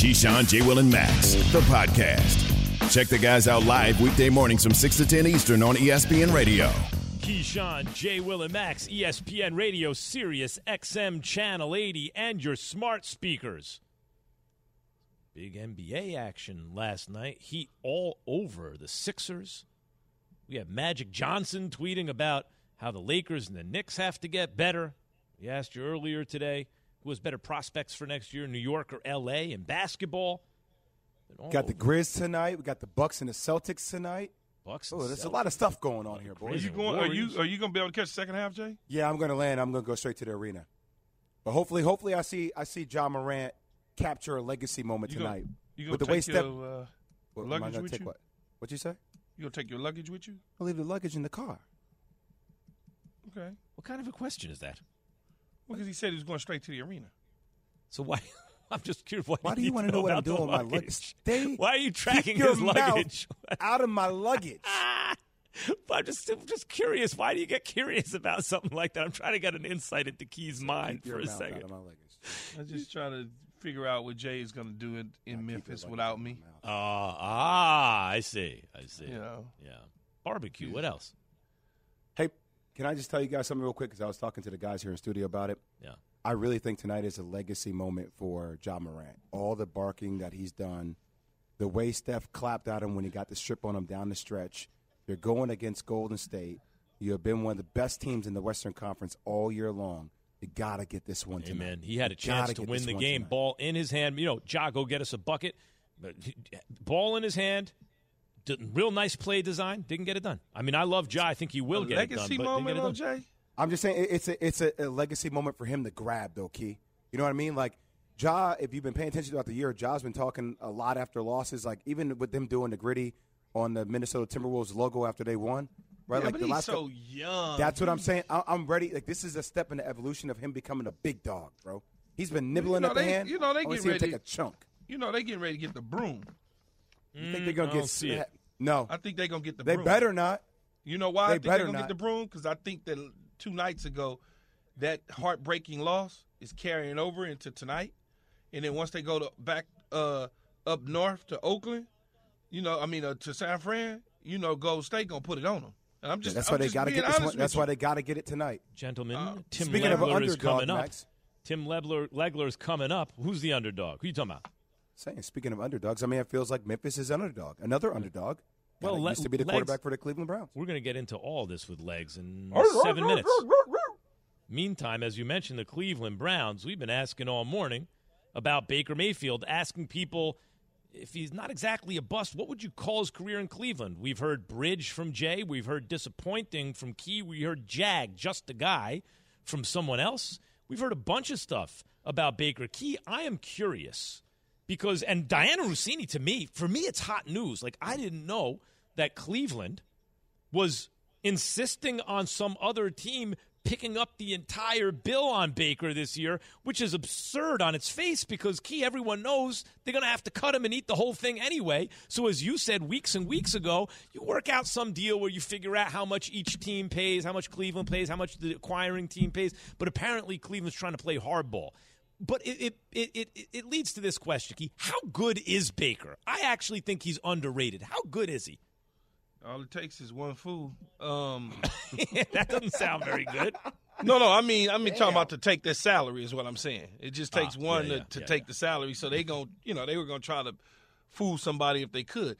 Keyshawn, J. Will, and Max, the podcast. Check the guys out live weekday mornings from 6 to 10 Eastern on ESPN Radio. Keyshawn, J. Will, and Max, ESPN Radio, Sirius XM Channel 80, and your smart speakers. Big NBA action last night. Heat all over the Sixers. We have Magic Johnson tweeting about how the Lakers and the Knicks have to get better. We asked you earlier today who has better prospects for next year, New York or LA in basketball. Got the Grizz tonight. We got the Bucks and the Celtics tonight. Bucks. Oh, there's a lot of stuff going on here, boys. Are you going? Are you are you going to be able to catch the second half, Jay? Yeah, I'm going to land. I'm going to go straight to the arena. But hopefully, hopefully, I see I see Ja Morant capture a legacy moment You gonna- tonight. You going With to the way take step, your uh, What, luggage with take you? what? What'd you say? you going to take your luggage with you? I'll leave the luggage in the car. Okay. What kind of a question is that? Well, because he said he was going straight to the arena. So why? I'm just curious. Why, Why do you want to know what I'm doing with my luggage? luggage? Stay. Why are you tracking keep your his mouth luggage? out of my luggage. I'm just I'm just curious. Why do you get curious about something like that? I'm trying to get an insight into Key's mind for a mouth out second. of luggage. I'm just trying to figure out what Jay is going to do in, in Memphis without me. of my mouth. Ah, ah, I see. I see. You know. Yeah. Barbecue. What else? Can I just tell you guys something real quick? Because I was talking to the guys here in studio about it. Yeah. I really think tonight is a legacy moment for Ja Morant. All the barking that he's done, the way Steph clapped at him when he got the strip on him down the stretch. You're going against Golden State. You have been one of the best teams in the Western Conference all year long. You got to get this one tonight. Amen. He had a chance gotta win the game. tonight. Ball in his hand. You know, Ja, go get us a bucket. But ball in his hand. Did- Real nice play design. Didn't get it done. I mean, I love Ja. I think he will a get legacy it done. But moment didn't on get it done. Jay? I'm just saying it's a it's a, a legacy moment for him to grab though, Key. You know what I mean? Like Ja, if you've been paying attention throughout the year, Ja's been talking a lot after losses. Like even with them doing the gritty on the Minnesota Timberwolves logo after they won, right? Yeah, like but the he's last so couple- young. That's what I'm saying. I, I'm ready. Like this is a step in the evolution of him becoming a big dog, bro. He's been nibbling know, at the they- hand. you know, they I wanna get ready- take a chunk. You know, they getting ready to get the broom. You think they're gonna I don't get see it. No, I think they're going to get the broom. they broom. better not. You know why They I think they're better going to not. get the broom? Because I think that two nights ago, that heartbreaking loss is carrying over into tonight. And then once they go to back uh, up north to Oakland, you know, I mean, uh, to San Fran, you know, Gold State going to put it on them. And I'm just, that's I'm why they got to get this one. That's with why they got to get it tonight. Gentlemen, Uh, Tim Speaking of an Legler is underdog, coming up. Max. Tim Lebler, Legler's coming up. Who's the underdog? Who you talking about? Saying, speaking of underdogs, I mean, it feels like Memphis is an underdog, another mm. underdog. Well, Well, Le- used to be the Legs- quarterback for the Cleveland Browns. We're going to get into all this with legs in seven minutes. Meantime, as you mentioned, the Cleveland Browns, we've been asking all morning about Baker Mayfield, asking people if he's not exactly a bust, what would you call his career in Cleveland? We've heard bridge from Jay. We've heard disappointing from Key. We heard jag, just a guy, from someone else. We've heard a bunch of stuff about Baker. Key, I am curious because, and Dianna Russini, to me, for me, it's hot news. Like, I didn't know that Cleveland was insisting on some other team picking up the entire bill on Baker this year, which is absurd on its face because Key, everyone knows they're going to have to cut him and eat the whole thing anyway. So, as you said weeks and weeks ago, you work out some deal where you figure out how much each team pays, how much Cleveland pays, how much the acquiring team pays. But apparently, Cleveland's trying to play hardball. But it, it, it, it, it leads to this question, Key. How good is Baker? I actually think he's underrated. How good is he? All it takes is one fool. Um, that doesn't sound very good. no, no, I mean, I mean, talking about to take their salary is what I'm saying. It just takes Ah, one yeah, to, yeah, to yeah, take yeah. the salary, so they gon' you know, they were gonna try to fool somebody if they could.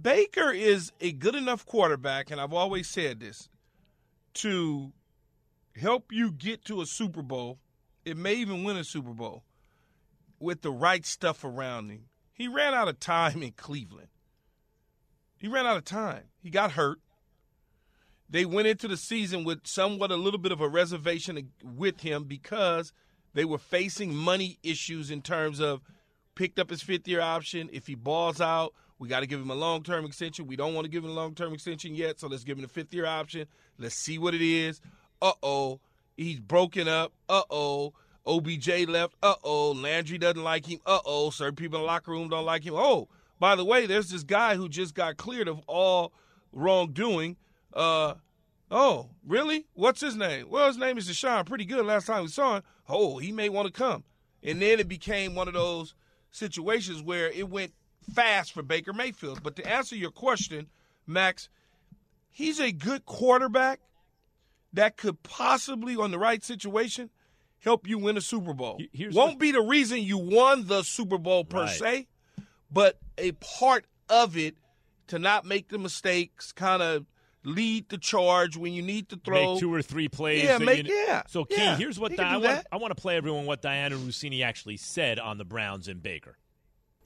Baker is a good enough quarterback, and I've always said this to help you get to a Super Bowl. It may even win a Super Bowl with the right stuff around him. He ran out of time in Cleveland. He ran out of time. He got hurt. They went into the season with somewhat a little bit of a reservation with him because they were facing money issues in terms of picked up his fifth year option. If he balls out, we got to give him a long term extension. We don't want to give him a long term extension yet, so let's give him a fifth year option. Let's see what it is. Uh oh, he's broken up. Uh oh, OBJ left. Uh oh, Landry doesn't like him. Uh oh, certain people in the locker room don't like him. Oh, by the way, there's this guy who just got cleared of all wrongdoing. Uh, oh, really? What's his name? Well, his name is Deshaun. Pretty good last time we saw him. Oh, he may want to come. And then it became one of those situations where it went fast for Baker Mayfield. But to answer your question, Max, he's a good quarterback that could possibly, on the right situation, help you win a Super Bowl. Here's Won't what- be the reason you won the Super Bowl per Right. se, but a part of it to not make the mistakes, kind of lead the charge when you need to throw. Make two or three plays. Yeah, that make- you- yeah, So, Key, yeah, here's what Di- I want. I want to play everyone what Dianna Russini actually said on the Browns and Baker.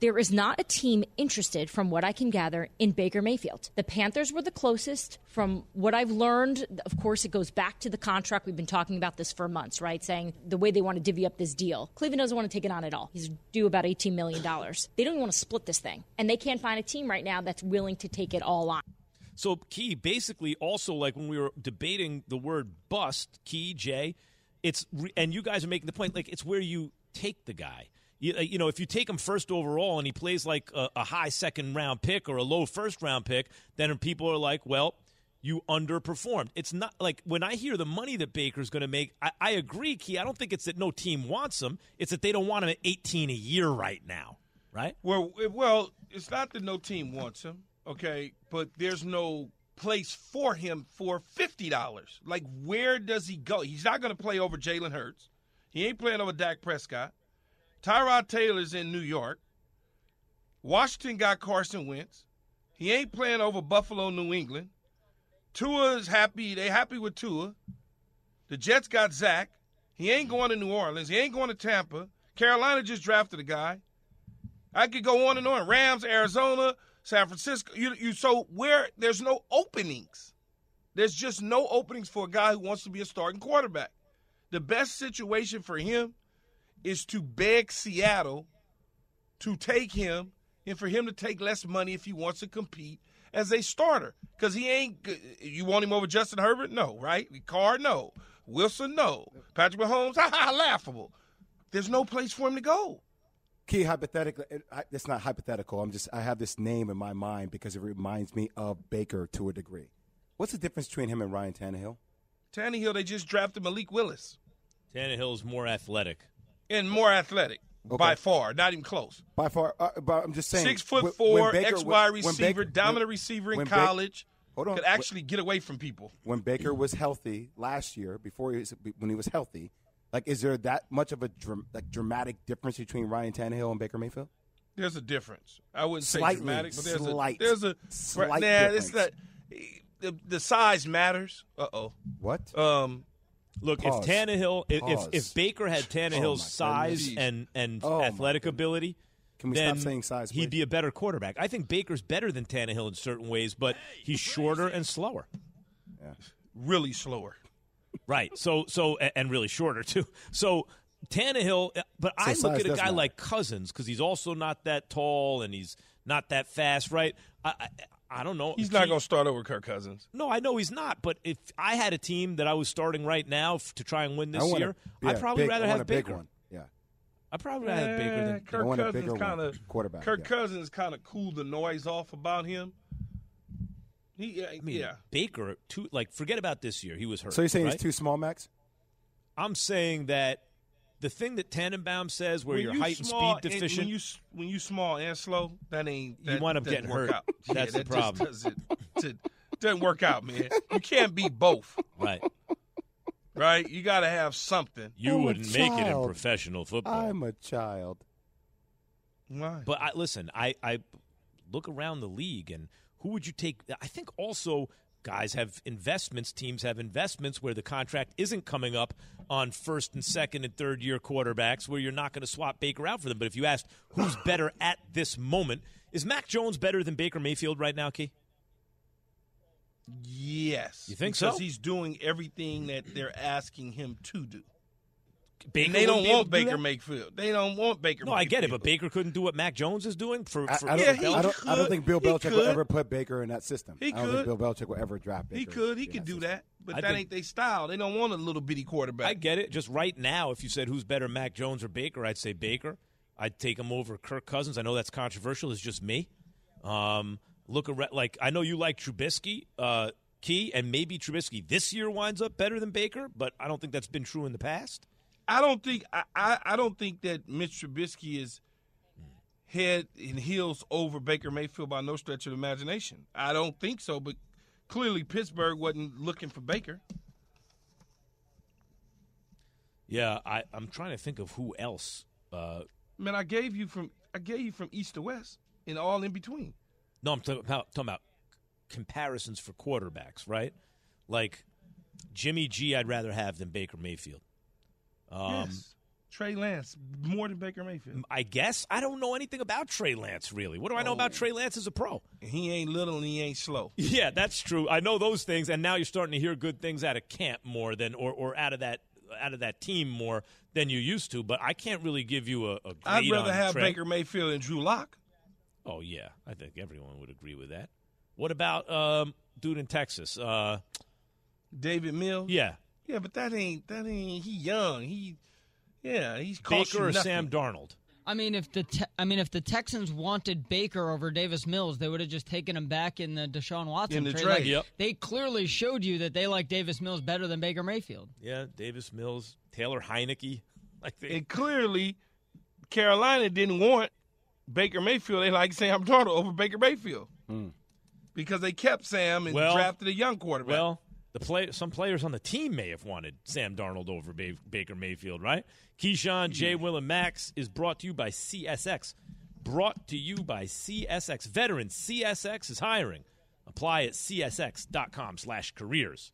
There is not a team interested, from what I can gather, in Baker Mayfield. The Panthers were the closest. From what I've learned, of course, it goes back to the contract. We've been talking about this for months, right? Saying the way they want to divvy up this deal. Cleveland doesn't want to take it on at all. He's due about $18 million. They don't even want to split this thing. And they can't find a team right now that's willing to take it all on. So, Key, basically, also like when we were debating the word bust, Key, Jay, it's and you guys are making the point like it's where you take the guy. You, uh, you know, if you take him first overall and he plays like a, a high second round pick or a low first round pick, then people are like, well, you underperformed. It's not like when I hear the money that Baker's going to make, I, I agree, Key. I don't think it's that no team wants him. It's that they don't want him at 18 a year right now, right? Well, well, it's not that no team wants him, okay, but there's no place for him for fifty dollars. Like, where does he go? He's not going to play over Jalen Hurts. He ain't playing over Dak Prescott. Tyrod Taylor's in New York. Washington got Carson Wentz. He ain't playing over Buffalo, New England. Tua's happy. They happy with Tua. The Jets got Zach. He ain't going to New Orleans. He ain't going to Tampa. Carolina just drafted a guy. I could go on and on. Rams, Arizona, San Francisco. You, you so where there's no openings. There's just no openings for a guy who wants to be a starting quarterback. The best situation for him is to beg Seattle to take him and for him to take less money if he wants to compete as a starter. Because he ain't. You want him over Justin Herbert? No, right? Carr? No. Wilson? No. Patrick Mahomes? Ha ha! Laughable. There's no place for him to go. Key hypothetically, it, it's not hypothetical. I'm just I have this name in my mind because it reminds me of Baker to a degree. What's the difference between him and Ryan Tannehill? Tannehill, they just drafted Malik Willis Tannehill's more athletic. And more athletic by far, not even close. By far, uh, but I'm just saying. Six foot when- four, Baker- when- when receiver, Baker- dominant when- receiver in when Ba- college. Hold on. Could actually get away from people. when Baker was healthy last year, before he was, when he was healthy, like is there that much of a dram, like dramatic difference between Ryan Tannehill and Baker Mayfield? There's a difference. I wouldn't say Slightly, dramatic, but there's slight, a there's a slight nah, it's not. The, the size matters. Uh oh. What? Um, Look, Pause. if Tannehill, if, if Pause. if Baker had Tannehill's Oh, size goodness. and and Oh, athletic ability, Can we then stop saying size? he'd be a better quarterback. I think Baker's better than Tannehill in certain ways, but he's shorter and slower. really slower. Right. So so and really shorter too. So Tannehill, uh, but I look at a guy matter. like Cousins because he's also not that tall and he's not that fast. Right. I I, I don't know. He's not He- going to start over Kirk Cousins. No, I know he's not. But if I had a team that I was starting right now f- to try and win this year, a, yeah, I'd probably big, rather I have a big Baker. one. Yeah, I'd probably rather have Baker than Eh, Kirk want a Cousins bigger one. kind of Quarterback, Kirk yeah. Cousins kind of cooled the noise off about him. He, I mean, yeah. Baker, too, like, forget about this year. He was hurt. So you're saying right? he's too small, Max? I'm saying that the thing that Tannenbaum says, where When you're you height and speed deficient, when you when you small and slow, that ain't You that wind up getting work hurt. Out. That's yeah, the that problem. Just doesn't, it doesn't work out, man. You can't be both, right? right? You got to have something. You I'm wouldn't make it in professional football. I'm a child. Why? But I listen, I, I look around the league and who would you take? I think also guys have investments, teams have investments where the contract isn't coming up on first and second and third year quarterbacks where you're not going to swap Baker out for them. But if you asked who's better at this moment, is Mac Jones better than Baker Mayfield right now, Key? yes, You think because so? Because he's doing everything that they're asking him to do. Baker And they don't want to do Baker that? Mayfield. They don't want Baker. No, I get it, but Baker couldn't do what Mac Jones is doing for. I, for I don't, Yeah, think- he I, don't, I don't think Bill Belichick will ever put Baker in that system. He I don't think could. Bill Belichick will ever draft Baker. He could. He in could do system. that, but I that think- ain't their style. They don't want a little bitty quarterback. I get it. Just right now, if you said who's better, Mac Jones or Baker, I'd say Baker. I'd take him over Kirk Cousins. I know that's controversial. It's just me. Um, look around. Like I know you like Trubisky, uh, Key, and maybe Trubisky this year winds up better than Baker, but I don't think that's been true in the past. I don't think I, I, I don't think that Mitch Trubisky is head and heels over Baker Mayfield by no stretch of the imagination. I don't think so, but clearly Pittsburgh wasn't looking for Baker. Yeah, I, I'm trying to think of who else. Uh, Man, I gave you from I gave you from east to west and all in between. no, I'm talking about, talking about comparisons for quarterbacks, right? Like Jimmy G, I'd rather have than Baker Mayfield. Um, yes. Trey Lance more than Baker Mayfield. I guess I don't know anything about Trey Lance really. What do I know about Oh. Trey Lance as a pro? He ain't little and he ain't slow. Yeah, that's true. I know those things, and now you're starting to hear good things out of camp more than, or, or out of that out of that team more than you used to. But I can't really give you a, a grade I'd rather have Trey. Baker Mayfield and Drew Lock. Oh yeah, I think everyone would agree with that. What about um, dude in Texas? Uh, Davis Mills. yeah, Yeah, but that ain't that ain't he young. He yeah, he's cost Baker or nothing. Sam Darnold? I mean, if the te- I mean, if the Texans wanted Baker over Davis Mills, they would have just taken him back in the Deshaun Watson In the trade. trade. Like, Yep. They clearly showed you that they like Davis Mills better than Baker Mayfield. Yeah, Davis Mills, Taylor Heinicke. Like they, And clearly Carolina didn't want Baker Mayfield. They like Sam Darnold over Baker Mayfield. Hmm. Because they kept Sam and Well- drafted a young quarterback. well, the play some players on the team may have wanted Sam Darnold over ba- Baker Mayfield, right? Keyshawn, Jay, Will, and Max is brought to you by CSX. Brought to you by CSX. Veterans, CSX is hiring. Apply at csx.com slash careers.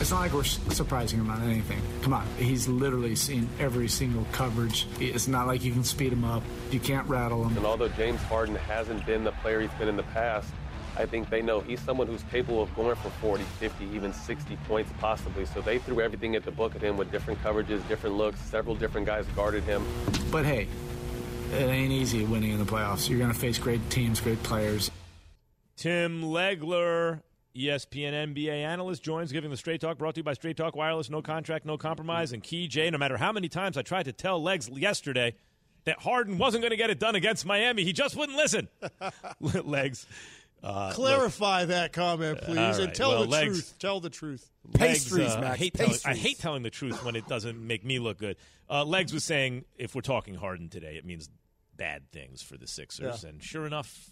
It's not like we're surprising him on anything. Come on, he's literally seen every single coverage. It's not like you can speed him up. You can't rattle him. And although James Harden hasn't been the player he's been in the past, I think they know he's someone who's capable of going for 40, 50, even 60 points possibly. So they threw everything at the book at him with different coverages, different looks. Several different guys guarded him. But hey, it ain't easy winning in the playoffs. You're going to face great teams, great players. Tim Legler, ESPN NBA analyst, joins giving the Straight Talk brought to you by Straight Talk Wireless. No contract, no compromise. And Key J, no matter how many times I tried to tell Legs yesterday that Harden wasn't going to get it done against Miami, he just wouldn't listen. Legs. Uh, Clarify that comment, please, All right. and tell Well, the legs- truth. Tell the truth. Legs, Pastries, uh, I Max, hate, telling, I hate telling the truth when it doesn't make me look good. Uh, Legs was saying if we're talking Harden today, it means bad things for the Sixers. Yeah. And sure enough,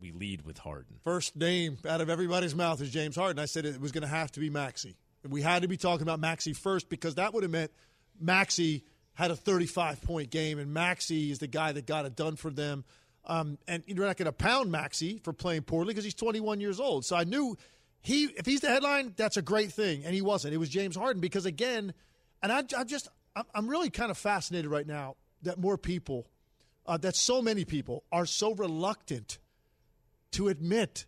we lead with Harden. First name out of everybody's mouth is James Harden. I said it was going to have to be Maxey. We had to be talking about Maxey first because that would have meant Maxey had a 35 point game, and Maxey is the guy that got it done for them. Um, and you're not going to pound Maxey for playing poorly because he's 21 years old. So I knew he, if he's the headline, that's a great thing, and he wasn't. It was James Harden because again, and I, I just, I'm, really kind of fascinated right now that more people, uh, that so many people are so reluctant to admit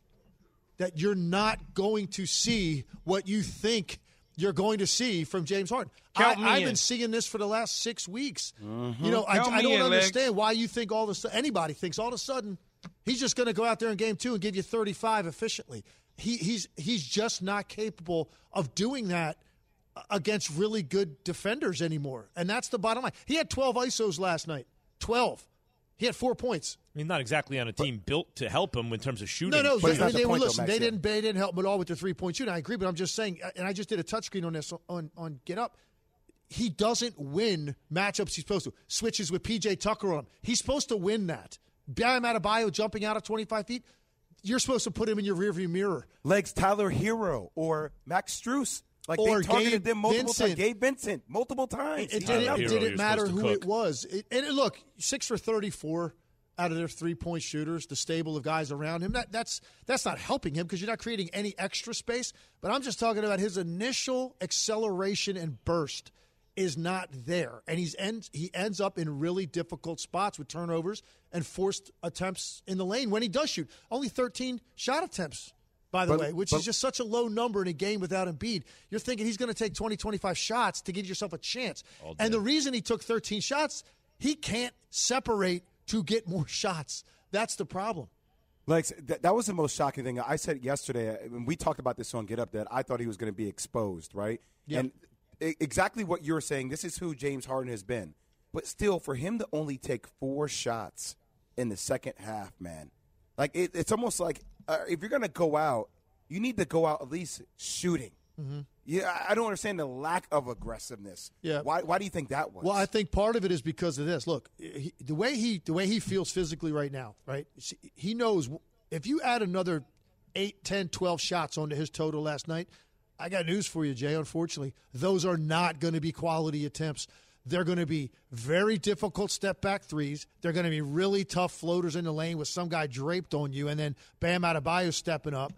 that you're not going to see what you think you're going to see from James Harden. Count I, in. been seeing this for the last six weeks. Mm-hmm. You know, I, I don't in, understand why you think all of a sudden anybody thinks all of a sudden he's just going to go out there in game two and give you 35 efficiently. He, he's he's just not capable of doing that against really good defenders anymore, and that's the bottom line. He had 12 isos last night. 12. He had four points. I mean, not exactly on a team built to help him in terms of shooting. No, no, But they, it's not the they, point, listen. Max, they didn't. They didn't help him at all with the three point shooting. I agree, but I'm just saying. And I just did a touchscreen on this on on Get Up. He doesn't win matchups he's supposed to. Switches with PJ Tucker on him. He's supposed to win that. Bam Adebayo jumping out of 25 feet. You're supposed to put him in your rearview mirror. Legs Tyler Herro or Max Strus. Like Or they targeted Gabe them multiple Vincent. times. Gabe Vincent multiple times. It, it He didn't, it didn't matter who cook. it was. It, and it- look, six for 34 out of their three point shooters, the stable of guys around him. That, that's that's not helping him because you're not creating any extra space. But I'm just talking about his initial acceleration and burst is not there, and he's ends he ends up in really difficult spots with turnovers and forced attempts in the lane when he does shoot. Only 13 shot attempts. By the But- way, which but- is just such a low number in a game without Embiid. You're thinking he's going to take 20, 25 shots to give yourself a chance. And the reason he took 13 shots, he can't separate to get more shots. That's the problem. Lex, th- that was the most shocking thing. I said yesterday, when we talked about this on Get Up, that I thought he was going to be exposed, right? Yep. And exactly what you're saying, this is who James Harden has been. But still, for him to only take four shots in the second half, man, like it, it's almost like uh, if you're going to go out, you need to go out at least shooting. Mm-hmm. Yeah, I don't understand the lack of aggressiveness. Yeah. Why, why do you think that was? Well, I think part of it is because of this. Look, he, the way he the way he feels physically right now, right? He knows if you add another 8, 10, 12 shots onto his total last night, I got news for you, Jay. Unfortunately, those are not going to be quality attempts. They're going to be very difficult step back threes. They're going to be really tough floaters in the lane with some guy draped on you, and then Bam Adebayo stepping up,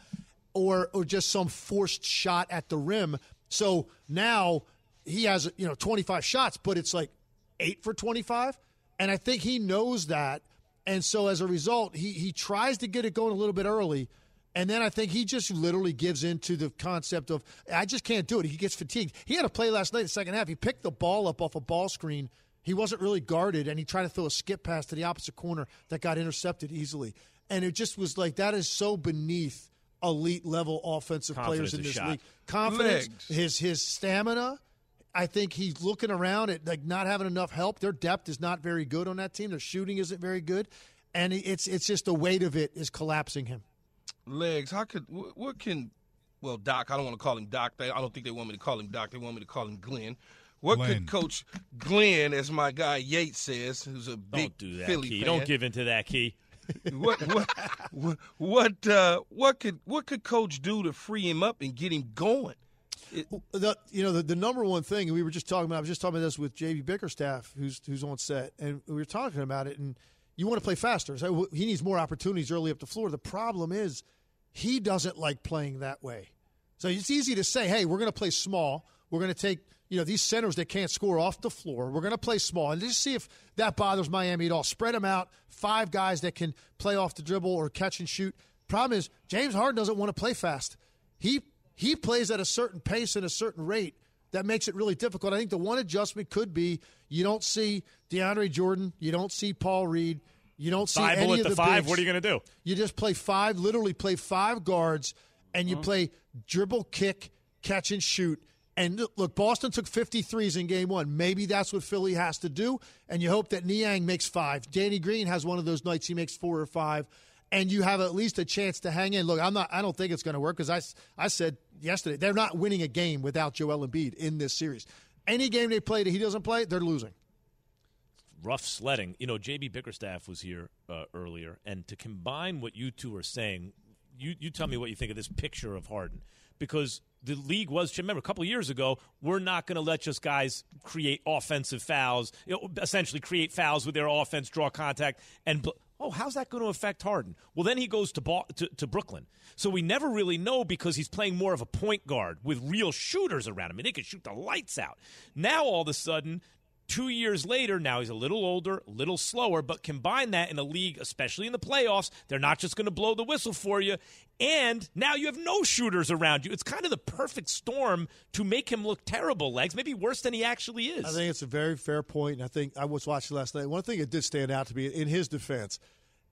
or or just some forced shot at the rim. So now he has you know 25 shots, but it's like eight for 25, and I think he knows that, and so as a result, he he tries to get it going a little bit early and then I think he just literally gives into the concept of I just can't do it. He gets fatigued. He had a play last night, in the second half. He picked the ball up off a ball screen. He wasn't really guarded, and he tried to throw a skip pass to the opposite corner that got intercepted easily. And it just was like that is so beneath elite level offensive Confidence players in this shot. league. Confidence, Legs. his his stamina. I think he's looking around at like not having enough help. Their depth is not very good on that team. Their shooting isn't very good, and it's it's just the weight of it is collapsing him. legs. How could what, what can? Well, Doc. I don't want to call him Doc. They, I don't think they want me to call him Doc. They want me to call him Glenn. What Glenn. could Coach Glenn, as my guy Yates says, who's a big Don't do that, Philly Key. fan, Don't give in to that, Key. What what what what, uh, what could what could Coach do to free him up and get him going? the you know the, the number one thing we were just talking about I was just talking about this with JB Bickerstaff who's who's on set and we were talking about it and you want to play faster. So he needs more opportunities early up the floor. The problem is he doesn't like playing that way. So it's easy to say hey we're going to play small. We're going to take you know these centers that can't score off the floor we're going to play small and just see if that bothers Miami at all spread them out five guys that can play off the dribble or catch and shoot problem is James Harden doesn't want to play fast he he plays at a certain pace and a certain rate that makes it really difficult. I think the one adjustment could be you don't see DeAndre Jordan, you don't see Paul Reed, you don't see Bible any at of the the five. bigs. What are you going to do? You just play five, literally play five guards, and you Uh-huh. play dribble, kick, catch, and shoot. And look- Boston took 53s in game one. Maybe that's what Philly has to do. And you hope that Niang makes five. Danny Green has one of those nights he makes four or five. And you have at least a chance to hang in. Look, I'm not. I don't think it's going to work because I, I said yesterday they're not winning a game without Joel Embiid in this series. Any game they play that he doesn't play, they're losing. rough sledding. You know, JB Bickerstaff was here uh, earlier, and to combine what you two are saying, you you tell me what you think of this picture of Harden because the league was remember a couple years ago we're not going to let just guys create offensive fouls you know, essentially create fouls with their offense draw contact and oh how's that going to affect harden? Well then he goes to, to to brooklyn. So we never really know because he's playing more of a point guard with real shooters around him and they can shoot the lights out. Now all of a sudden Two years later, now he's a little older, a little slower, but combine that in a league, especially in the playoffs, they're not just going to blow the whistle for you. And now you have no shooters around you. It's kind of the perfect storm to make him look terrible, legs, maybe worse than he actually is. I think it's a very fair point, and I think I was watching last night. One thing that did stand out to me in his defense,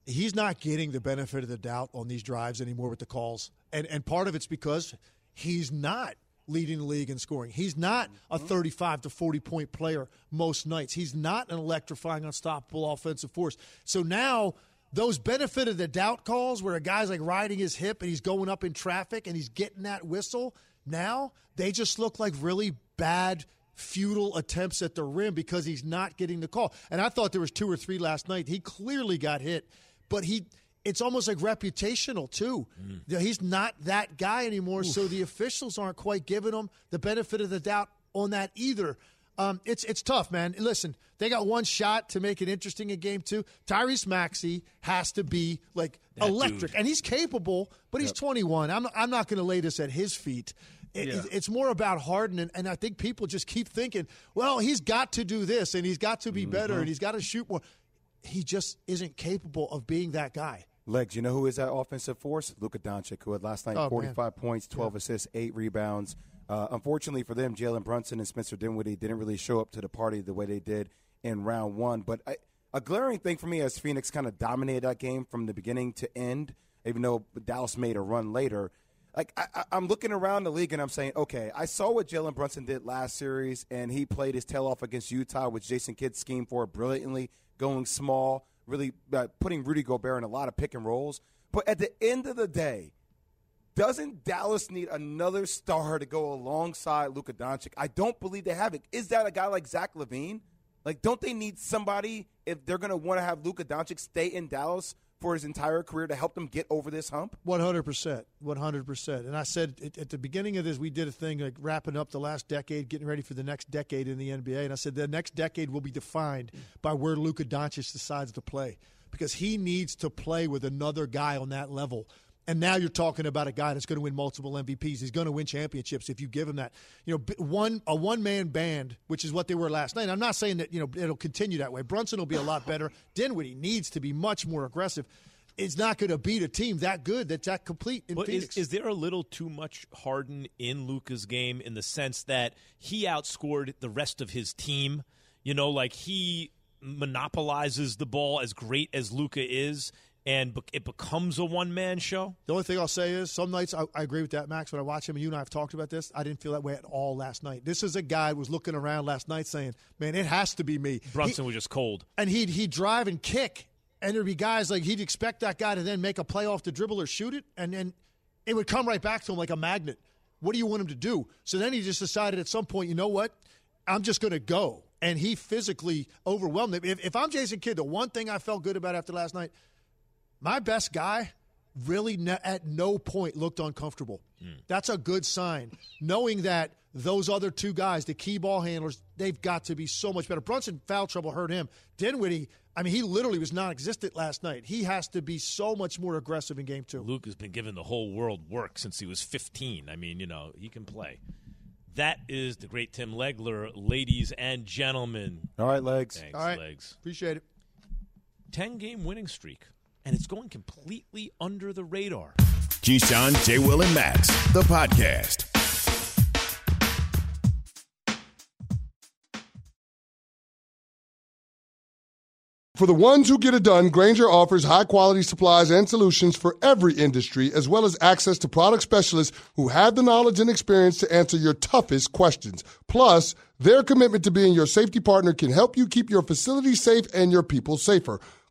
he's not getting the benefit of the doubt on these drives anymore with the calls, and and part of it's because he's not leading the league in scoring. He's not a mm-hmm. 35 to 40 point player most nights. He's not an electrifying, unstoppable offensive force. So now those benefit of the doubt calls where a guy's like riding his hip and he's going up in traffic and he's getting that whistle, now they just look like really bad futile attempts at the rim because he's not getting the call. And I thought there was two or three last night. He clearly got hit, but he it's almost like reputational too. Know, He's not that guy anymore, so the officials aren't quite giving him the benefit of the doubt on that either. Um, it's it's tough, man. Listen, they got one shot to make it interesting in game two. Tyrese Maxey has to be like That electric, dude. and he's capable, but he's 21. I'm I'm not going to lay this at his feet. It- Yeah. It's more about Harden, and, and I think people just keep thinking, well, he's got to do this, and he's got to be better, and he's got to shoot more. He just isn't capable of being that guy. Legs, you know who is that offensive force? Luka Doncic, who had last night Oh, man. 45 points, 12 assists, eight rebounds. Uh, unfortunately for them, Jalen Brunson and Spencer Dinwiddie didn't really show up to the party the way they did in round one. But I, a glaring thing for me as Phoenix kind of dominated that game from the beginning to end, even though Dallas made a run later. Like I, I'm looking around the league and I'm saying, okay, I saw what Jalen Brunson did last series, and he played his tail off against Utah, which Jason Kidd schemed for brilliantly, going small, really uh, putting Rudy Gobert in a lot of pick and rolls. But at the end of the day, doesn't Dallas need another star to go alongside Luka Doncic? I don't believe they have it. Is that a guy like Zach LaVine? Like, don't they need somebody if they're going to want to have Luka Doncic stay in Dallas for his entire career to help them get over this hump? One hundred percent, one hundred percent. And I said at the beginning of this, we did a thing like wrapping up the last decade, getting ready for the next decade in the NBA. And I said the next decade will be defined by where Luka Doncic decides to play because he needs to play with another guy on that level and now you're talking about a guy that's going to win multiple MVPs. He's going to win championships if you give him that. You know, one a one man band, which is what they were last night. I'm not saying that you know it'll continue that way. Brunson will be a lot better. Dinwiddie needs to be much more aggressive. It's not going to beat a team that good that's that complete in but Phoenix. Is, is, there a little too much Harden in Luka's game in the sense that he outscored the rest of his team? You know, like he monopolizes the ball as great as Luka is and it becomes a one man show? The only thing I'll say is some nights I, I, agree with that, Max. When I watch him, and you and I have talked about this, I didn't feel that way at all last night. This is a guy who was looking around last night saying, "Man, it has to be me." Brunson he, was just cold, and he'd he'd drive and kick, and there'd be guys like he'd expect that guy to then make a play off the dribble or shoot it, and then it would come right back to him like a magnet. What do you want him to do? So then he just decided at some point, you know what? I'm just going to go. And he physically overwhelmed him. If, if I'm Jason Kidd, the one thing I felt good about after last night – my best guy really ne- at no point looked uncomfortable. Mm. That's a good sign. Knowing that those other two guys, the key ball handlers, they've got to be so much better. Brunson foul trouble hurt him. Dinwiddie, I mean, he literally was non-existent last night. He has to be so much more aggressive in game two. Luke has been giving the whole world work since he was 15. I mean, you know, he can play. That is the great Tim Legler, ladies and gentlemen. All right, legs. Thanks, All right. legs. Appreciate it. 10 game winning streak and it's going completely under the radar. Keyshawn, J. Will, and Max, the podcast. For the ones who get it done, Grainger offers high quality supplies and solutions for every industry, as well as access to product specialists who have the knowledge and experience to answer your toughest questions. Plus, their commitment to being your safety partner can help you keep your facility safe and your people safer.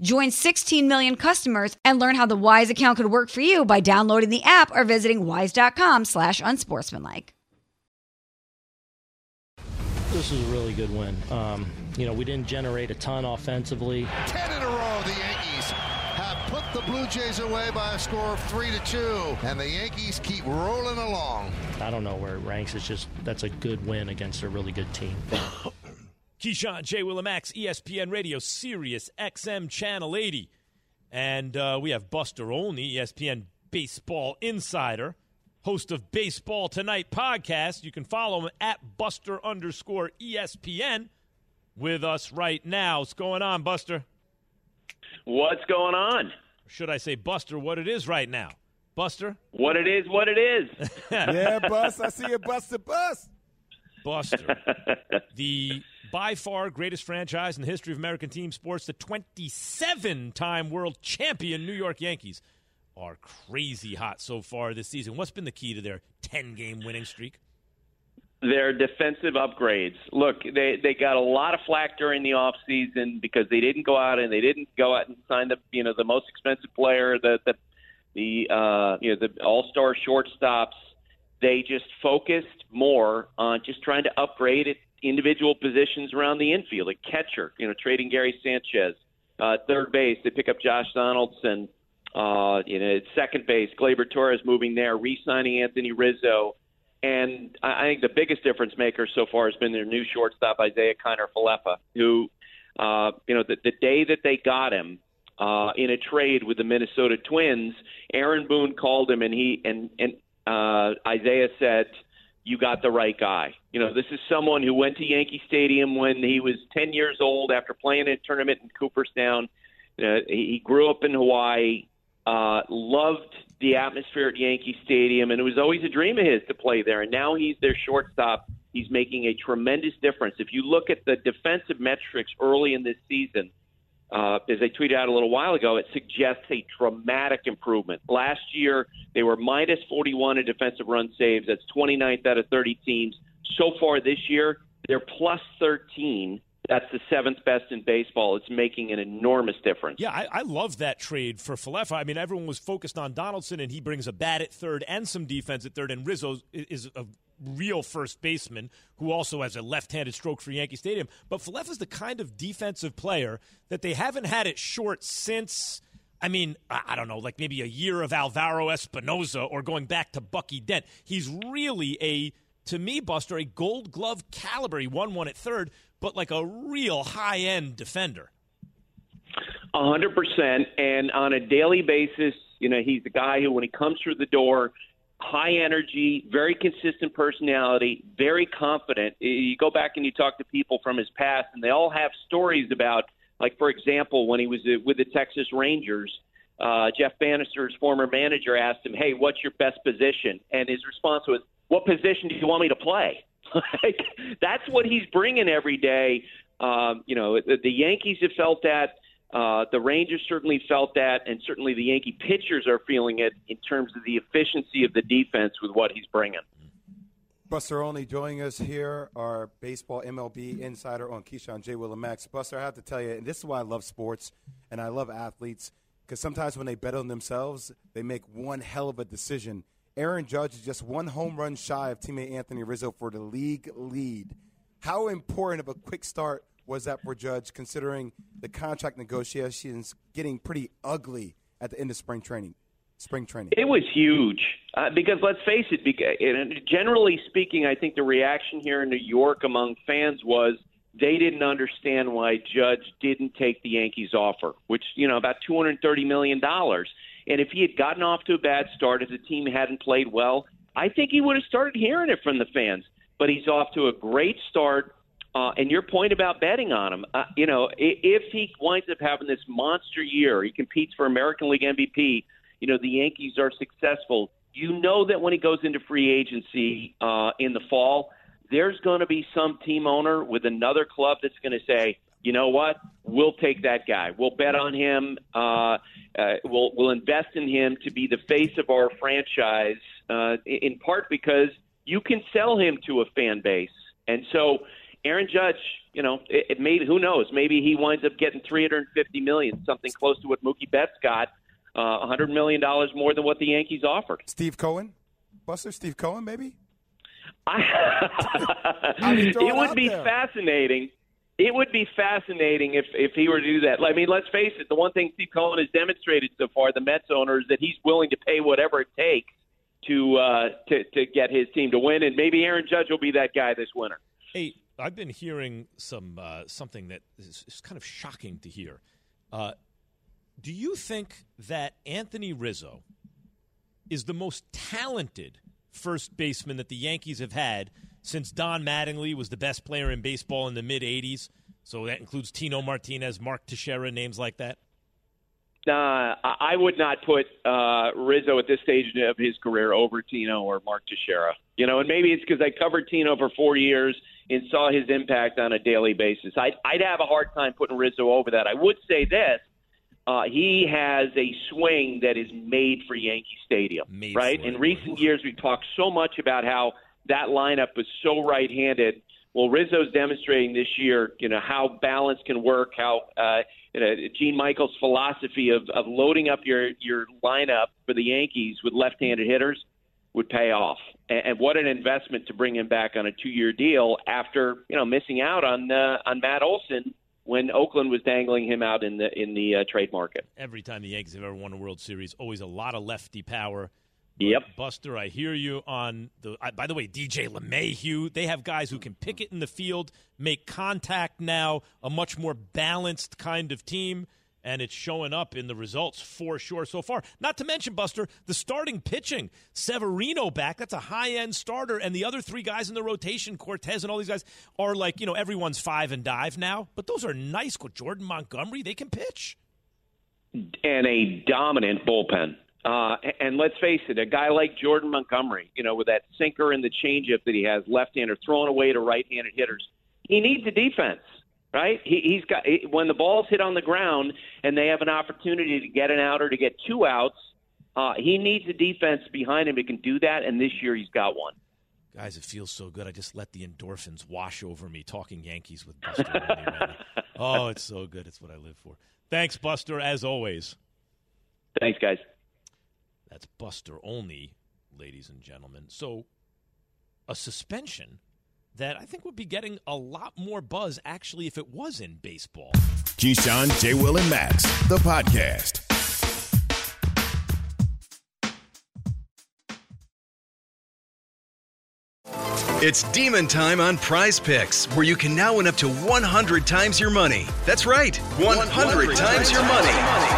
Join 16 million customers and learn how the Wise account could work for you by downloading the app or visiting wise.com slash unsportsmanlike. This is a really good win. Um, you know, we didn't generate a ton offensively. Ten in a row, the Yankees have put the Blue Jays away by a score of three to two, and the Yankees keep rolling along. I don't know where it ranks. It's just that's a good win against a really good team. Keyshawn, J. Willimax, ESPN Radio, Sirius XM Channel 80. And uh, we have Buster Olney, ESPN Baseball Insider, host of Baseball Tonight podcast. You can follow him at Buster underscore ESPN with us right now. What's going on, Buster? What's going on? Or should I say, Buster, what it is right now? Buster? What it is, what it is. yeah, Bust. I see you, Buster Bust. Buster. the by far greatest franchise in the history of American team sports, the 27 time world champion New York Yankees, are crazy hot so far this season. What's been the key to their 10 game winning streak? Their defensive upgrades. Look, they they got a lot of flack during the off season because they didn't go out and they didn't go out and sign the you know the most expensive player, the the the uh, you know the all star shortstops. They just focused more on just trying to upgrade it individual positions around the infield, like catcher, you know, trading Gary Sanchez. Uh, third base, they pick up Josh Donaldson. Uh, you know, second base, Gleyber Torres moving there, re-signing Anthony Rizzo. And I think the biggest difference maker so far has been their new shortstop, Isiah Kiner Falefa, who, uh, you know, the, the day that they got him uh, in a trade with the Minnesota Twins, Aaron Boone called him and he and and uh, Isiah said – you got the right guy. You know, this is someone who went to Yankee Stadium when he was 10 years old after playing a tournament in Cooperstown. Uh, he grew up in Hawaii, uh, loved the atmosphere at Yankee Stadium, and it was always a dream of his to play there. And now he's their shortstop. He's making a tremendous difference. If you look at the defensive metrics early in this season, uh, as they tweeted out a little while ago, it suggests a dramatic improvement. Last year, they were minus 41 in defensive run saves. That's 29th out of 30 teams. So far this year, they're plus 13 that's the seventh best in baseball. It's making an enormous difference. Yeah, I, I love that trade for Falefa. I mean, everyone was focused on Donaldson, and he brings a bat at third and some defense at third. And Rizzo is a real first baseman who also has a left-handed stroke for Yankee Stadium. But Falefa's the kind of defensive player that they haven't had it short since. I mean, I don't know, like maybe a year of Alvaro Espinoza or going back to Bucky Dent. He's really a, to me, Buster, a gold glove caliber. He won one at third, but like a real high end defender. A hundred percent, and on a daily basis, you know, he's the guy who, when he comes through the door, high energy, very consistent personality, very confident. You go back and you talk to people from his past, and they all have stories about, like, for example, when he was uh, with the Texas Rangers, uh, Jeff Banister's former manager asked him, "Hey, what's your best position?" And his response was, "What position do you want me to play?" like, that's what he's bringing every day. Um, you know, the, the Yankees have felt that. Uh, the Rangers certainly felt that, and certainly the Yankee pitchers are feeling it in terms of the efficiency of the defense with what he's bringing. Buster Olney joining us here, our baseball MLB insider on Keyshawn J. Will. Buster, I have to tell you, and this is why I love sports and I love athletes, because sometimes when they bet on themselves, they make one hell of a decision Aaron Judge is just one home run shy of teammate Anthony Rizzo for the league lead. How important of a quick start was that for Judge, considering the contract negotiations getting pretty ugly at the end of spring training? Spring training. It was huge uh, because let's face it. Because, generally speaking, I think the reaction here in New York among fans was they didn't understand why Judge didn't take the Yankees offer, which you know about two hundred thirty million dollars. And if he had gotten off to a bad start, if the team hadn't played well, I think he would have started hearing it from the fans. But he's off to a great start. Uh, and your point about betting on him, uh, you know, if he winds up having this monster year, he competes for American League MVP. You know, the Yankees are successful. You know that when he goes into free agency uh, in the fall, there's going to be some team owner with another club that's going to say, you know what? We'll take that guy. We'll bet on him. Uh, uh, we'll we'll invest in him to be the face of our franchise. Uh, in part because you can sell him to a fan base, and so Aaron Judge, you know, it, it made who knows? Maybe he winds up getting 350 million, something close to what Mookie Betts got, uh, 100 million dollars more than what the Yankees offered. Steve Cohen, Buster, Steve Cohen, maybe. it would be there. fascinating it would be fascinating if if he were to do that. I mean, let's face it. The one thing Steve Cohen has demonstrated so far, the Mets owner, is that he's willing to pay whatever it takes to uh, to to get his team to win, and maybe Aaron Judge will be that guy this winter. Hey, I've been hearing some uh, something that is, is, kind of shocking to hear. Uh, do you think that Anthony Rizzo is the most talented first baseman that the Yankees have had? since Don Mattingly was the best player in baseball in the mid 80s. So that includes Tino Martinez, Mark Teixeira, names like that? Uh, I would not put uh, Rizzo at this stage of his career over Tino or Mark Teixeira. You know, and maybe it's because I covered Tino for four years and saw his impact on a daily basis. I'd, I'd have a hard time putting Rizzo over that. I would say this. Uh, he has a swing that is made for Yankee Stadium, made right? In recent years, we've talked so much about how – that lineup was so right-handed. Well, Rizzo's demonstrating this year, you know, how balance can work, how uh, you know, Gene Michael's philosophy of, of loading up your your lineup for the Yankees with left-handed hitters would pay off. And, and what an investment to bring him back on a two-year deal after you know missing out on uh, on Matt Olson when Oakland was dangling him out in the in the uh, trade market. Every time the Yankees have ever won a World Series, always a lot of lefty power. Yep. Buster, I hear you on the. Uh, by the way, DJ LeMahieu, they have guys who can pick it in the field, make contact now, a much more balanced kind of team, and it's showing up in the results for sure so far. Not to mention, Buster, the starting pitching. Severino back, that's a high end starter, and the other three guys in the rotation, Cortes and all these guys, are like, you know, everyone's five and dive now, but those are nice. Jordan Montgomery, they can pitch. and a dominant bullpen. Uh, and let's face it, a guy like Jordan Montgomery, you know, with that sinker and the changeup that he has, left-hander throwing away to right-handed hitters, he needs a defense, right? He, he's got when the ball's hit on the ground and they have an opportunity to get an out or to get two outs. Uh, he needs a defense behind him who can do that, and this year he's got one. Guys, it feels so good. I just let the endorphins wash over me talking Yankees with Buster. oh, it's so good. It's what I live for. Thanks, Buster, as always. Thanks, guys. That's Buster Olney, ladies and gentlemen. So, a suspension that I think would be getting a lot more buzz actually if it was in baseball. Keyshawn, J. Will, and Max, the podcast. It's demon time on prize picks, where you can now win up to 100 times your money. That's right, 100, 100 times your money.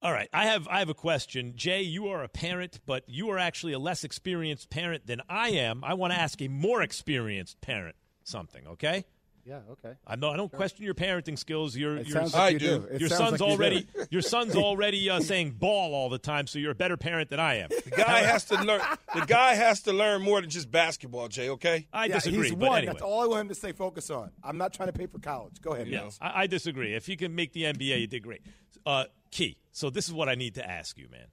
All right, I have I have a question. Jay, you are a parent, but you are actually a less experienced parent than I am. I want to ask a more experienced parent something, okay? Yeah, okay. I know I don't Sure. question your parenting skills. Your It your, like I you do. do. Your son's like you already do. your son's already uh, saying ball all the time, so you're a better parent than I am. The guy has to learn. The guy has to learn more than just basketball. Jay, okay? I Yeah, disagree, He's but one. anyway. That's all I want him to stay focused on. I'm not trying to pay for college. Go ahead. Yes, I, I disagree. If you can make the NBA, you did great. Uh, Key. So this is what I need to ask you, man.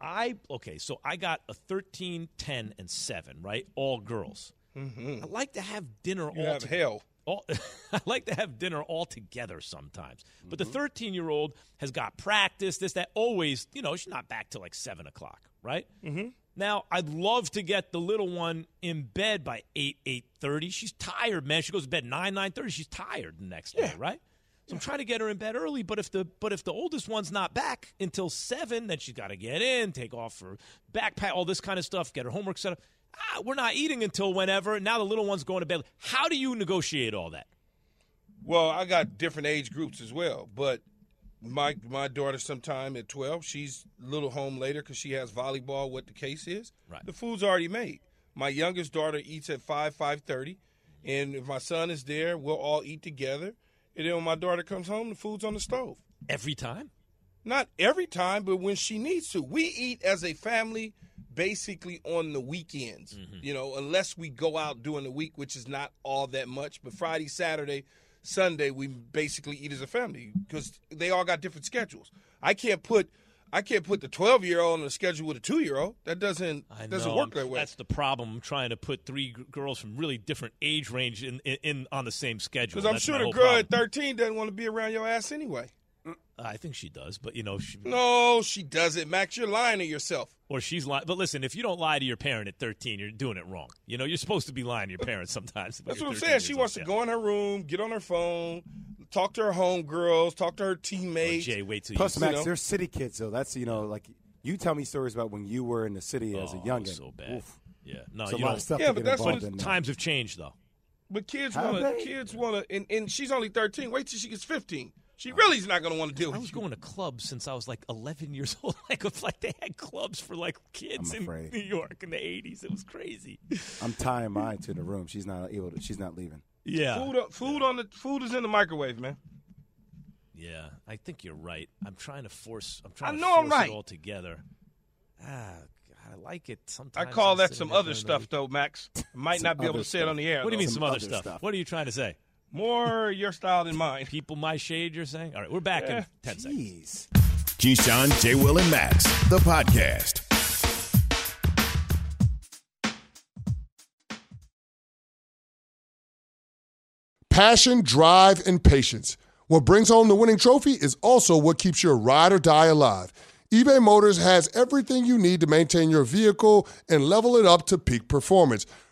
I okay. So I got a 13, 10, and seven. Right, all girls. Mm-hmm. I like to have dinner You all have to- hell. all- I like to have dinner all together sometimes. But the Mm-hmm. 13 year old has got practice, this, that, always, you know, she's not back till like 7 o'clock, right? Mm-hmm. Now, I'd love to get the little one in bed by 8, 8.30. She's tired, man. She goes to bed 9, 9.30. She's tired the next day, right? So I'm trying to get her in bed early, but if the but if the oldest one's not back until seven, then she's got to get in, take off her backpack, all this kind of stuff, get her homework set up. Ah, we're not eating until whenever. Now the little one's going to bed. How do you negotiate all that? Well, I got different age groups as well, but my my daughter sometime at 12, she's a little home later because she has volleyball, what the case is. Right. The food's already made. My youngest daughter eats at 5, 5.30, and if my son is there, we'll all eat together. And then when my daughter comes home, the food's on the stove. Every time? Not every time, but when she needs to. We eat as a family basically on the weekends, Mm-hmm. you know, unless we go out during the week, which is not all that much. But Friday, Saturday, Sunday, we basically eat as a family because they all got different schedules. I can't put. I can't put the twelve year old on a schedule with a two year old. That doesn't I doesn't know, work that way. That's the problem. I'm trying to put three g- girls from really different age range in, in, in on the same schedule. Because I'm That's sure the girl problem. at thirteen doesn't want to be around your ass anyway. I think she does, but you know, she, No, she doesn't. Max, you're lying to yourself. or she's lying. But listen, if you don't lie to your parent at 13, you're doing it wrong. You know, you're supposed to be lying to your parents sometimes. That's what I'm saying. She wants to go in her room, get on her phone, talk to her homegirls, talk to her teammates. Jay, wait till Plus, you Max, know. they're city kids, though. That's you know, like you tell me stories about when you were in the city as a Oh, youngin. so bad. Oof. Yeah, no, It's a you lot don't- of stuff Yeah, to but get that's what in. Times have changed, though. But kids want to. Kids want to, and, and she's only 13. Wait till she gets 15. She really is not going to want to deal with it. I with was you. going to clubs since I was like 11 years old. Like, of- like they had clubs for like kids I'm in afraid. New York in the 80s. It was crazy. I'm tying mine to the room. She's not able to. She's not leaving. Yeah, Food, food on the food is in the microwave, man. yeah. I think you're right. I'm trying to force. I'm trying I to know I'm force right. it all together. Ah, God, I like it. Sometimes. I call I that sit some there other and stuff, though, Max. Might not be able other to say it on the air. What do you mean though. some, Some other other stuff? stuff. What are you trying to say? More your style than mine. People my shade, you're saying? All right, we're back yeah. in 10 Jeez. seconds. Keyshawn, J. Will, and Max, the podcast. Passion, drive, and patience. What brings home the winning trophy is also what keeps your ride or die alive. eBay Motors has everything you need to maintain your vehicle and level it up to peak performance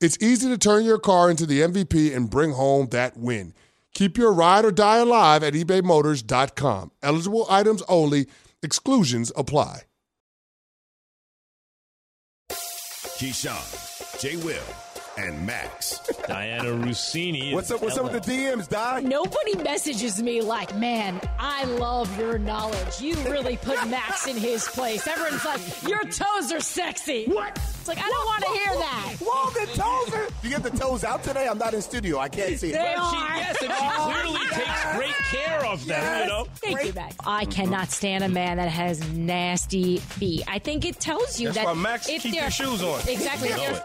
it's easy to turn your car into the MVP and bring home that win. Keep your ride or die alive at ebaymotors.com. Eligible items only, exclusions apply. Keyshawn, J. Will, and Max. Dianna Russini. What's up? What's up with the DMs, Di? Nobody messages me like, man, I love your knowledge. You really put Max in his place. Everyone's like, your toes are sexy. What? It's like, I don't want to hear that. Whoa, the toes are. You get the toes out today? I'm not in studio. I can't see it. They Well, she, are. yes, and she clearly takes great care of them, you know? Thank you, Max. I cannot stand a man that has nasty feet. I think it tells you That's that why Max if keep your shoes on. Exactly. You know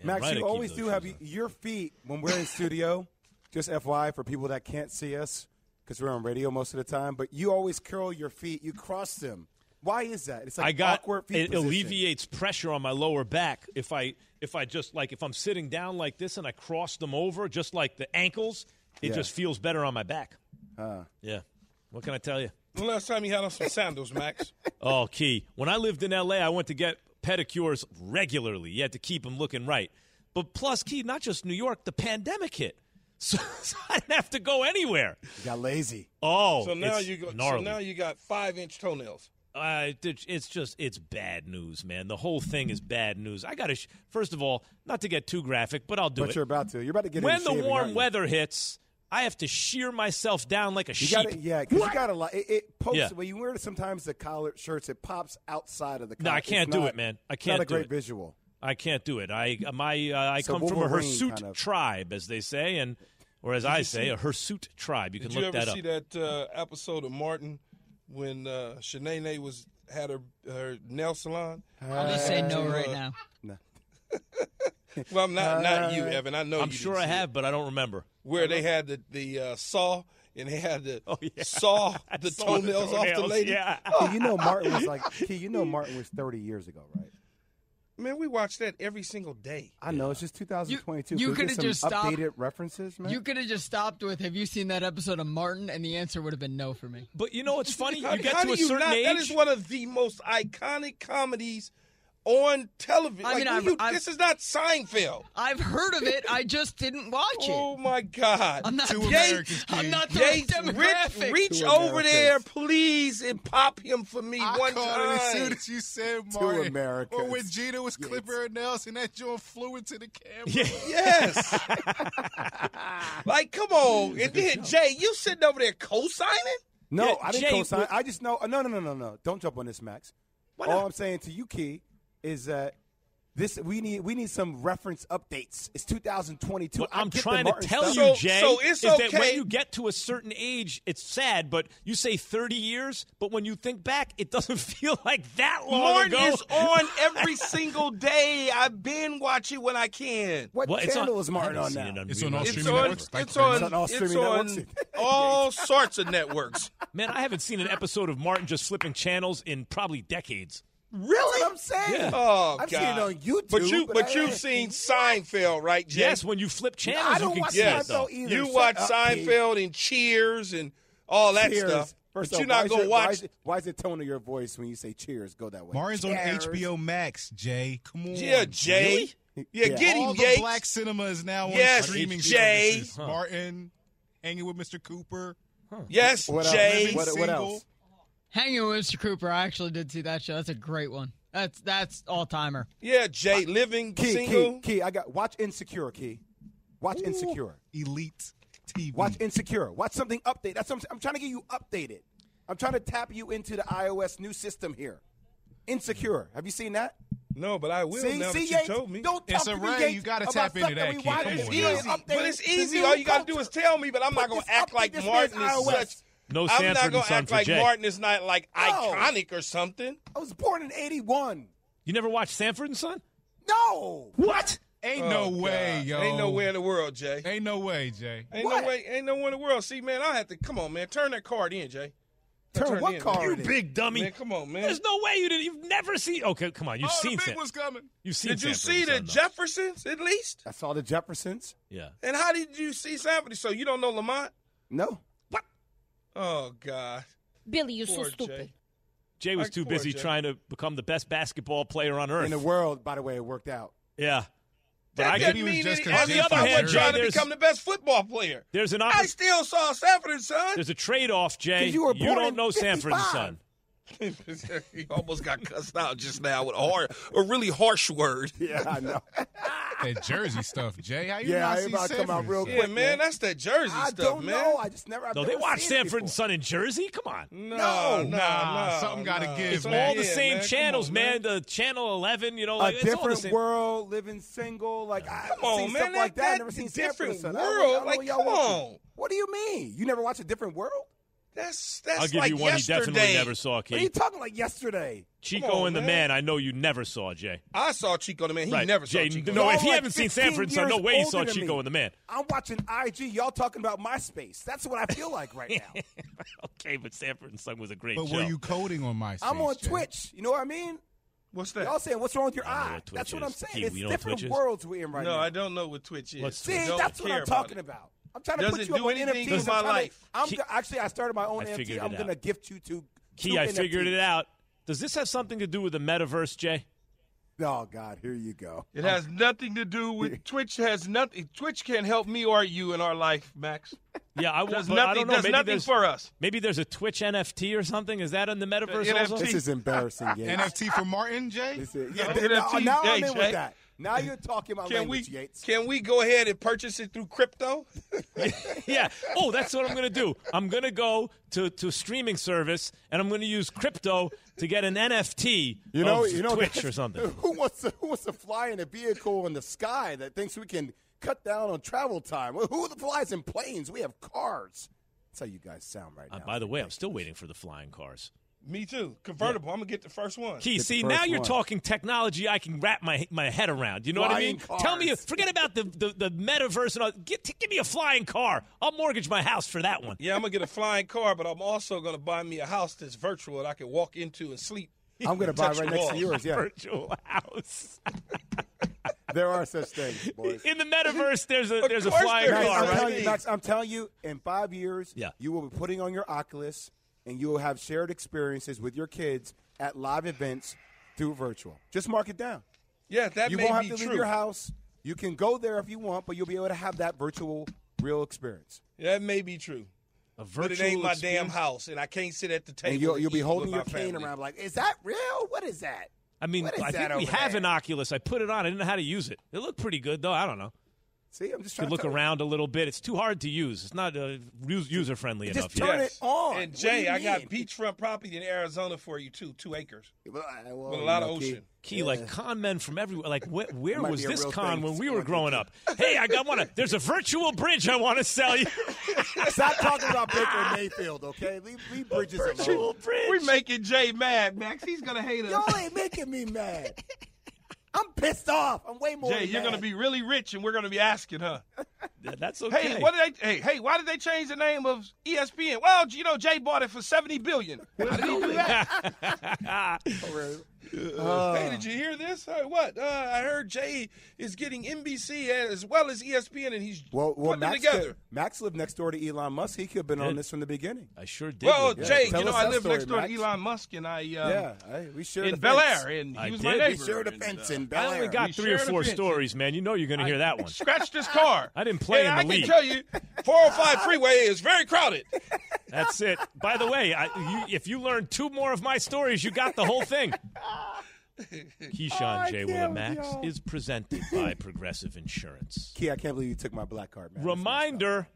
they're- Max, right you always do have your feet when we're in studio. Just FY for people that can't see us because we're on radio most of the time. But you always curl your feet. You cross them. Why is that? It's like I got awkward feet it position. alleviates pressure on my lower back if I if I just like if I'm sitting down like this and I cross them over just like the ankles, it Yeah. just feels better on my back. Huh. Yeah. What can I tell you? The last time you had on some sandals, Max? Oh, key. When I lived in LA, I went to get pedicures regularly. You had to keep them looking right. But plus, key, not just New York, the pandemic hit. So, so I didn't have to go anywhere. You got lazy. Oh, so now it's you go. So now you got five inch toenails. Uh, it's just it's bad news, man. The whole thing is bad news. I got to sh- first of all, not to get too graphic, but I'll do But it. you're about to. You're about to get when the warm weather hits, I have to shear myself down like a You sheep. got to, yeah, because you got to like it. it pokes Yeah. when you wear it. sometimes the collared shirts. It pops outside of the. No, collar. I can't do not- it, man. I can't Not a do great it. visual. I can't do it. I my uh, I It's a come from a Wolverine hirsute kind of- tribe, as they say, and or as Did I say, see- a hirsute tribe. You can Did you look ever that up. see that uh, episode of Martin when uh, Sheneneh was had her her nail salon? I'll just say no right now. Well, I'm not not you, Evan. I know I'm you sure didn't I see it. have, but I don't remember. where they had the the uh, saw and they had to Oh, yeah. saw the saw the toenails off the lady. yeah. Key, you know Martin was like. Key, you know Martin was 30 years ago, right? Man, we watch that every single day. I know it's just 2022. You- you Could we get coulda just stopped- updated references, man. You could have just stopped with, "Have you seen that episode of Martin?" And the answer would have been no for me. But you know what's funny? How, You get how to do a you certain not, age. That is one of the most iconic comedies on television. I mean, what I've- you- this is not Seinfeld. I've heard of it. I just didn't watch it. Oh my God! I'm not. Two Jay- Americans, I'm not the Yates, right reach, demographic. reach Two over there, please, and pop him for me I one caught time. it as soon as you said Two Martin. Americans. Or when Gina was clipping her nails and that joint flew into the camera. Yes. like, come on. And then, Jay, you sitting over there co-signing? no, Yeah, I didn't Jay, co-sign. but- I just know. No, no, no, no, no. Don't jump on this, Max. All I'm saying to you, Key, is that this we need we need some reference updates. It's 2022. What I I'm trying to tell stuff. you, So- Jay, so it's is that okay. when you get to a certain age, it's sad, but you say 30 years, but when you think back, it doesn't feel like that long Martin ago. is on every single day. I've been watching when I can. What Well, it's channel on- is Martin on haven't now? seen it It's on all reruns. It's on, networks. It's on, much. It's on all it's streaming on all sorts of networks. Man, I haven't seen an episode of Martin just flipping channels in probably decades. Really? I'm saying. Oh, I've God. seen it on YouTube. But you, but, but you've seen Seinfeld, right, Jay? Yes, when you flip channels, I don't you can watch see Yes. it, though. Seinfeld either. You Shut watch up, Key. Seinfeld and Cheers and all that Cheers. stuff. First but off, you're why not is gonna your- Why is, it- why is the tone of your voice when you say cheers go that way? Martin's on HBO Max, Jay. Come on. Yeah, Jay. Really? Yeah, Yeah. get him, All the black cinema is now on Yes, streaming Jay. services. Martin, hanging with Mr. Cooper. Yes, What else? Jay. What, what else? Hanging with Mr. Cooper. I actually did see that show. That's a great one. That's that's all timer. Yeah, Jay, living key, single. Key, key, I got watch Insecure. Key, watch Ooh. Insecure. Elite TV. Watch Insecure. Watch something update. That's I'm, I'm trying to get you updated. I'm trying to tap you into the iOS new system here. Insecure. Have you seen that? No, but I will see, now see, that you told me. Don't talk it's a to me, You got to tap into that. that Come on, it's easy, but it's easy. All you got to do is tell me. But I'm not going to act like Martin is such no I'm not gonna act like Jay. Martin is not like No. iconic or something. I was born in '81. You never watched Sanford and Son? No. What? Ain't no oh, way, God. yo. Ain't no way in the world, Jay. Ain't no way, Jay. Ain't What? no way. Ain't no way in the world. See, man, I have to. Come on, man. Turn that card in, Jay. Turn, what in. You big dummy. Man, come on, man. There's no way you didn't. You've never seen. Okay, come on. You've oh, the big one's coming. You've seen. Did you see the Son. Jeffersons at least? I saw the Jeffersons. Yeah. And how did you see Sanford? So you don't know Lamont? No. Oh God, Billy, you're Poor so stupid. Jay. Jay was too busy trying to become the best basketball player on earth in the world. By the way, it worked out. Yeah. But that I mean he was just on the other hand, Jay, trying to become the best football player. There's an I still saw Sanford and Son. There's a trade-off, Jay. You, you don't know Sanford's Sanford and Son he almost got cussed out just now with a, hard, a really harsh word. Yeah, I know. that Jersey stuff, Jay. How you yeah, not see to come out real quick, man, man. That's that Jersey I stuff, man. Know. I just never. No, they watch Sanford and Son in Jersey. Come on. No, no, no, no something got to no. give. It's man. all the yeah, same man. channels, on, man. The Channel Eleven, you know, like, a different world, living single. Like, I come on, man, like that. that. never seen different world. Like, come on. What do you mean? You never watch a different world? That's that's I'll give like you one yesterday. he definitely never saw, Keith. What are you talking like yesterday? Chico on, and the man. man. I know you never saw, Jay. I saw Chico and the man. He right. never Jay, saw Chico. No, if he like haven't seen Sanford no way he saw Chico and the man. I'm watching IG. Y'all talking about MySpace. That's what I feel like right now. okay, but Sanford and Son was a great But show. were you coding on MySpace? I'm on Jay. Twitch. You know what I mean? What's that? Y'all saying what's wrong with your eye? What that's what I'm saying. It's different worlds we're in right no, now. No, I don't know what Twitch is. See, that's what I'm talking about. I'm trying to put you do up anything NFTs. my life. To, I'm Key, actually I started my own NFT. I'm going to gift you two. Key, two I NFTs. figured it out. Does this have something to do with the metaverse, Jay? Oh God, here you go. It has um, nothing to do with Twitch. Has nothing. Twitch can't help me or you in our life, Max. Yeah, I was. I don't know. Does nothing for us. Maybe there's a Twitch NFT or something. Is that in the metaverse? The also? This is embarrassing. NFT for Martin Jay. Is, yeah, no, NFT, now I'm in Jay. with that. Now you're talking about can language, we, Yates. Can we go ahead and purchase it through crypto? yeah. Oh, that's what I'm going to do. I'm going to go to to streaming service and I'm going to use crypto to get an NFT. You know, you know, Twitch or something. Who wants to, who wants to fly in a vehicle in the sky that thinks we can cut down on travel time? Who flies in planes? We have cars. That's how you guys sound right uh, now. By the way, I'm still waiting for the flying cars. Me too. Convertible. Yeah. I'm gonna get the first one. Key, see, now you're one. talking technology. I can wrap my my head around. You know flying what I mean? Cars. Tell me. Forget about the, the, the metaverse and all. Get, give me a flying car. I'll mortgage my house for that one. Yeah, I'm gonna get a flying car, but I'm also gonna buy me a house that's virtual that I can walk into and sleep. I'm gonna buy right next to yours. Yeah, virtual house. there are such things, boys. In the metaverse, there's a there's a flying car. Right? I'm, telling you, Max, I'm telling you, in five years, yeah. you will be putting on your Oculus and you will have shared experiences with your kids at live events through virtual. Just mark it down. Yeah, that you won't have to true. leave your house. You can go there if you want, but you'll be able to have that virtual real experience. Yeah, that may be true. A virtual but it ain't my experience? damn house, and I can't sit at the table. And you'll, you'll be holding your cane around like, is that real? What is that? I mean, I think we have an Oculus. I put it on. I didn't know how to use it. It looked pretty good, though. I don't know. See, I'm just trying to look around you. a little bit. It's too hard to use. It's not uh, user friendly enough. Just turn it on. And Jay, I got beachfront property in Arizona for you too, two acres well, well, with a lot of ocean. Key, key yeah. like con men from everywhere. Like wh- where was this con when we were growing up? hey, I got one. There's a virtual bridge I want to sell you. Stop talking about Baker Mayfield, okay? Leave, leave bridges virtual alone. Virtual bridge. We're making Jay mad, Max. He's gonna hate us. Y'all ain't making me mad. I'm pissed off. I'm way more. Jay, you're going to be really rich, and we're going to be asking huh? that's okay. Hey, what did they? Hey, hey, why did they change the name of ESPN? Well, you know, Jay bought it for seventy billion. How did he do that? Oh, uh, hey, did you hear this? Uh, what? Uh, I heard Jay is getting NBC as well as ESPN, and he's well, well Max together. Could, Max lived next door to Elon Musk. He could have been did. on this from the beginning. I sure did. Well, yeah. Jay, you know, I live story, next door Max. to Elon Musk, and I um, yeah, I, we should in Bel Air, and he I was did. my neighbor. We shared a fence in Bel Air. I only got we three or four stories, man. You know you're going to hear that one. Scratched his car. I didn't play and in the I league. I can tell you, 405 freeway is very crowded. That's it. By the way, I, you, if you learn two more of my stories, you got the whole thing. Keyshawn oh, J. Willa Max is presented by Progressive Insurance. Key, I can't believe you took my black card, man. Reminder,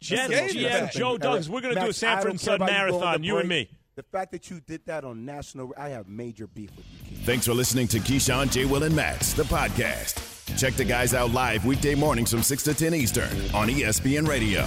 Jen, GM, Joe Douglas, we're going to do a Sanford and Son marathon, you, and me. The fact that you did that on national, I have major beef with you. Thanks for listening to Keyshawn J. Will and Max, the podcast. Check the guys out live weekday mornings from 6 to 10 Eastern on ESPN Radio.